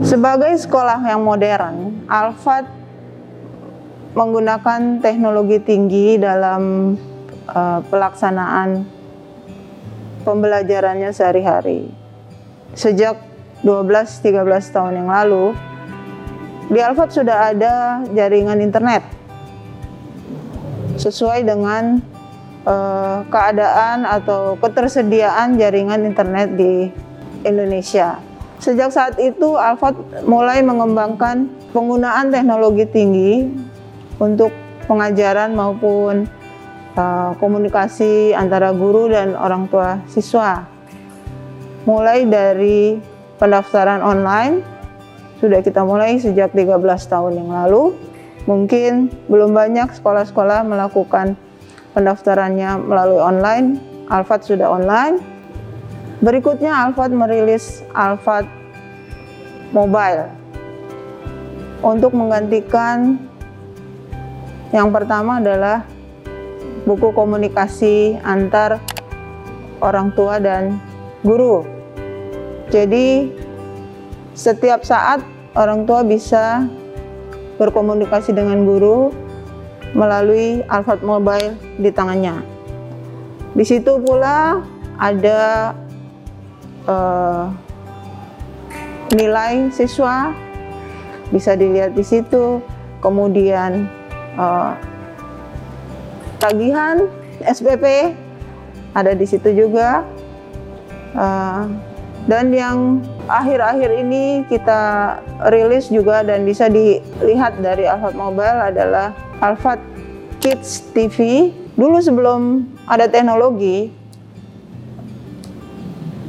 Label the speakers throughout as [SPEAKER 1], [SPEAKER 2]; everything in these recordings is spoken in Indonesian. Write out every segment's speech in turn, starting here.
[SPEAKER 1] Sebagai sekolah yang modern, Alfat menggunakan teknologi tinggi dalam uh, pelaksanaan pembelajarannya sehari-hari. Sejak 12-13 tahun yang lalu, di Alfat sudah ada jaringan internet sesuai dengan uh, keadaan atau ketersediaan jaringan internet di Indonesia. Sejak saat itu, Alfat mulai mengembangkan penggunaan teknologi tinggi untuk pengajaran maupun uh, komunikasi antara guru dan orang tua siswa. Mulai dari pendaftaran online, sudah kita mulai sejak 13 tahun yang lalu. Mungkin belum banyak sekolah-sekolah melakukan pendaftarannya melalui online. Alfat sudah online Berikutnya Alphard merilis Alphard Mobile untuk menggantikan yang pertama adalah buku komunikasi antar orang tua dan guru. Jadi setiap saat orang tua bisa berkomunikasi dengan guru melalui Alphard Mobile di tangannya. Di situ pula ada uh, nilai siswa bisa dilihat di situ kemudian uh, tagihan SPP ada di situ juga uh, dan yang akhir-akhir ini kita rilis juga dan bisa dilihat dari Alfat Mobile adalah Alfat Kids TV. Dulu sebelum ada teknologi,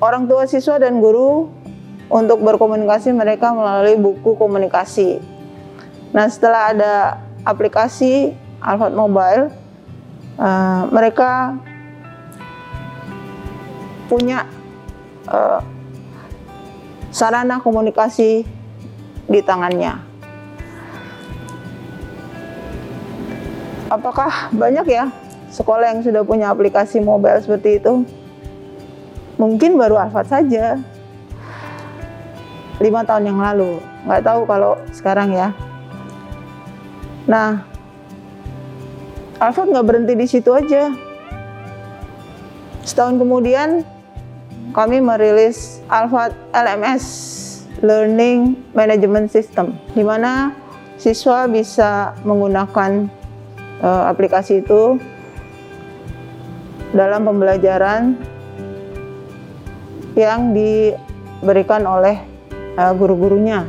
[SPEAKER 1] orang tua siswa dan guru untuk berkomunikasi mereka melalui buku komunikasi. Nah, setelah ada aplikasi Alfat Mobile, uh, mereka punya uh, sarana komunikasi di tangannya. Apakah banyak ya sekolah yang sudah punya aplikasi mobile seperti itu? Mungkin baru Alfat saja. Lima tahun yang lalu. Nggak tahu kalau sekarang ya. Nah Alfat nggak berhenti di situ aja. Setahun kemudian kami merilis Alfat LMS Learning Management System di mana siswa bisa menggunakan uh, aplikasi itu dalam pembelajaran yang diberikan oleh uh, guru-gurunya.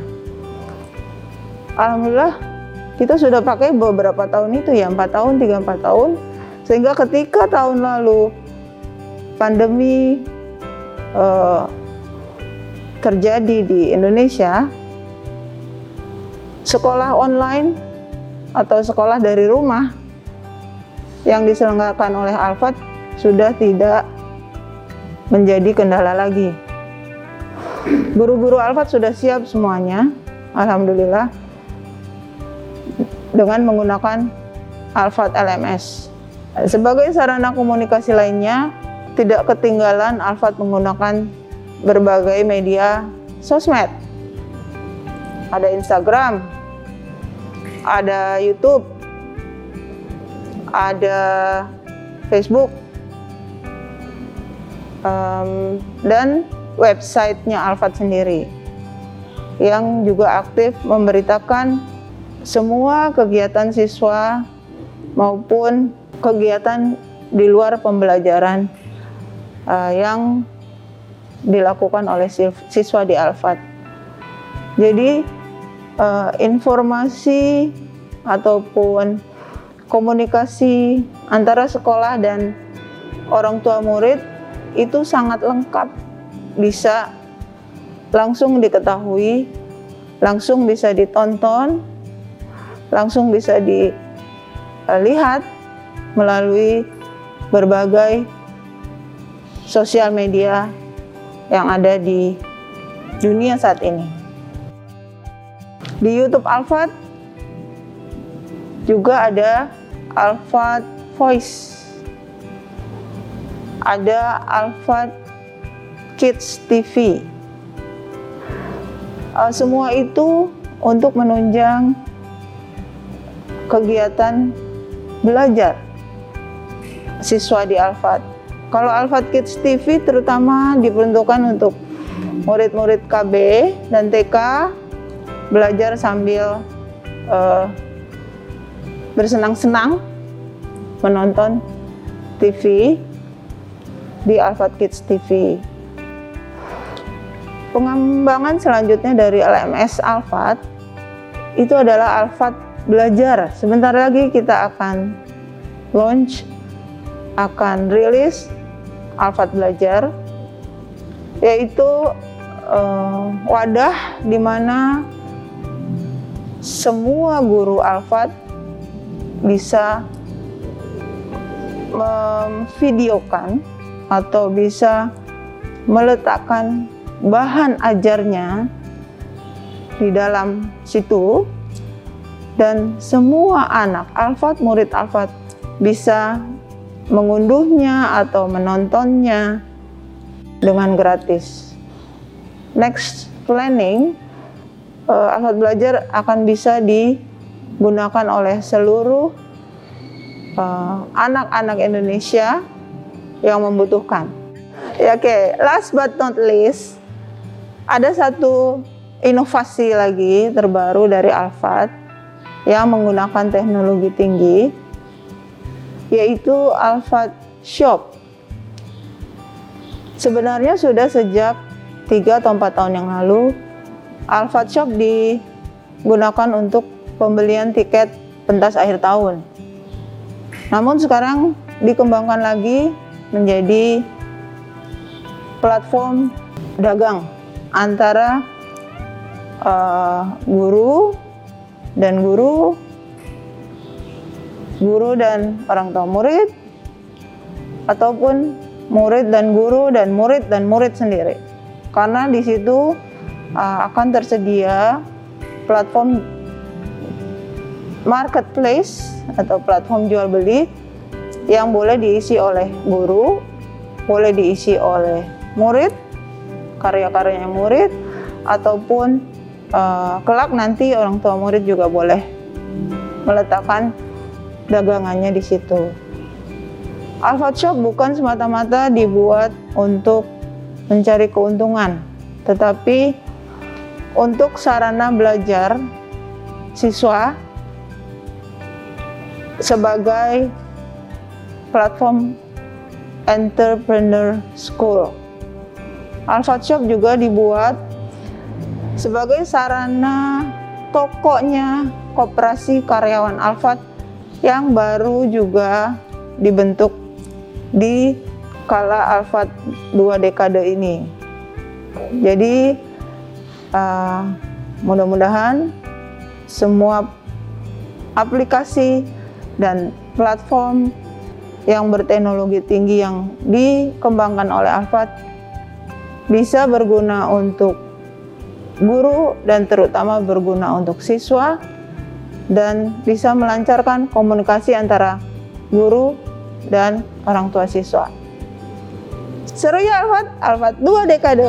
[SPEAKER 1] Alhamdulillah kita sudah pakai beberapa tahun itu ya, 4 tahun, 3 4 tahun. Sehingga ketika tahun lalu pandemi uh, terjadi di Indonesia, sekolah online atau sekolah dari rumah yang diselenggarakan oleh Alfat sudah tidak menjadi kendala lagi. Guru-guru Alfat sudah siap semuanya, Alhamdulillah, dengan menggunakan Alfat LMS. Sebagai sarana komunikasi lainnya, tidak ketinggalan Alfat menggunakan berbagai media sosmed. Ada Instagram, ada YouTube, ada Facebook, um, dan websitenya Alfat sendiri yang juga aktif memberitakan semua kegiatan siswa maupun kegiatan di luar pembelajaran uh, yang dilakukan oleh siswa di Alfat. Jadi uh, informasi ataupun komunikasi antara sekolah dan orang tua murid itu sangat lengkap, bisa langsung diketahui, langsung bisa ditonton, langsung bisa dilihat melalui berbagai sosial media yang ada di dunia saat ini. Di YouTube Alfat juga ada Alfat Voice ada Alpha Kids TV. Uh, semua itu untuk menunjang kegiatan belajar siswa di Alfat. Kalau Alfat Kids TV terutama diperuntukkan untuk murid-murid KB dan TK belajar sambil uh, bersenang-senang menonton TV di Alfat Kids TV. Pengembangan selanjutnya dari LMS Alfat itu adalah Alfat Belajar. Sebentar lagi kita akan launch, akan rilis Alfat Belajar, yaitu uh, wadah di mana semua guru Alfat bisa memvideokan atau bisa meletakkan bahan ajarnya di dalam situ dan semua anak Alfat murid Alfat bisa mengunduhnya atau menontonnya dengan gratis. Next planning uh, Alfat belajar akan bisa digunakan oleh seluruh eh, anak-anak uh, Indonesia yang membutuhkan. Ya, Oke, okay. last but not least, ada satu inovasi lagi terbaru dari Alfat yang menggunakan teknologi tinggi, yaitu Alfat Shop. Sebenarnya sudah sejak 3 atau 4 tahun yang lalu, Alfat Shop digunakan untuk pembelian tiket pentas akhir tahun. Namun sekarang dikembangkan lagi menjadi platform dagang antara uh, guru dan guru, guru dan orang tua murid, ataupun murid dan guru dan murid dan murid sendiri. Karena di situ uh, akan tersedia platform marketplace atau platform jual beli yang boleh diisi oleh guru, boleh diisi oleh murid, karya-karyanya murid ataupun uh, kelak nanti orang tua murid juga boleh meletakkan dagangannya di situ. Alpha Shop bukan semata-mata dibuat untuk mencari keuntungan, tetapi untuk sarana belajar siswa sebagai platform entrepreneur school. Alfat Shop juga dibuat sebagai sarana tokonya koperasi karyawan Alfat yang baru juga dibentuk di kala Alfat dua dekade ini. Jadi uh, mudah-mudahan semua aplikasi dan platform yang berteknologi tinggi yang dikembangkan oleh Alfat bisa berguna untuk guru dan terutama berguna untuk siswa dan bisa melancarkan komunikasi antara guru dan orang tua siswa. Seru ya Alfat? Alfat dua dekade.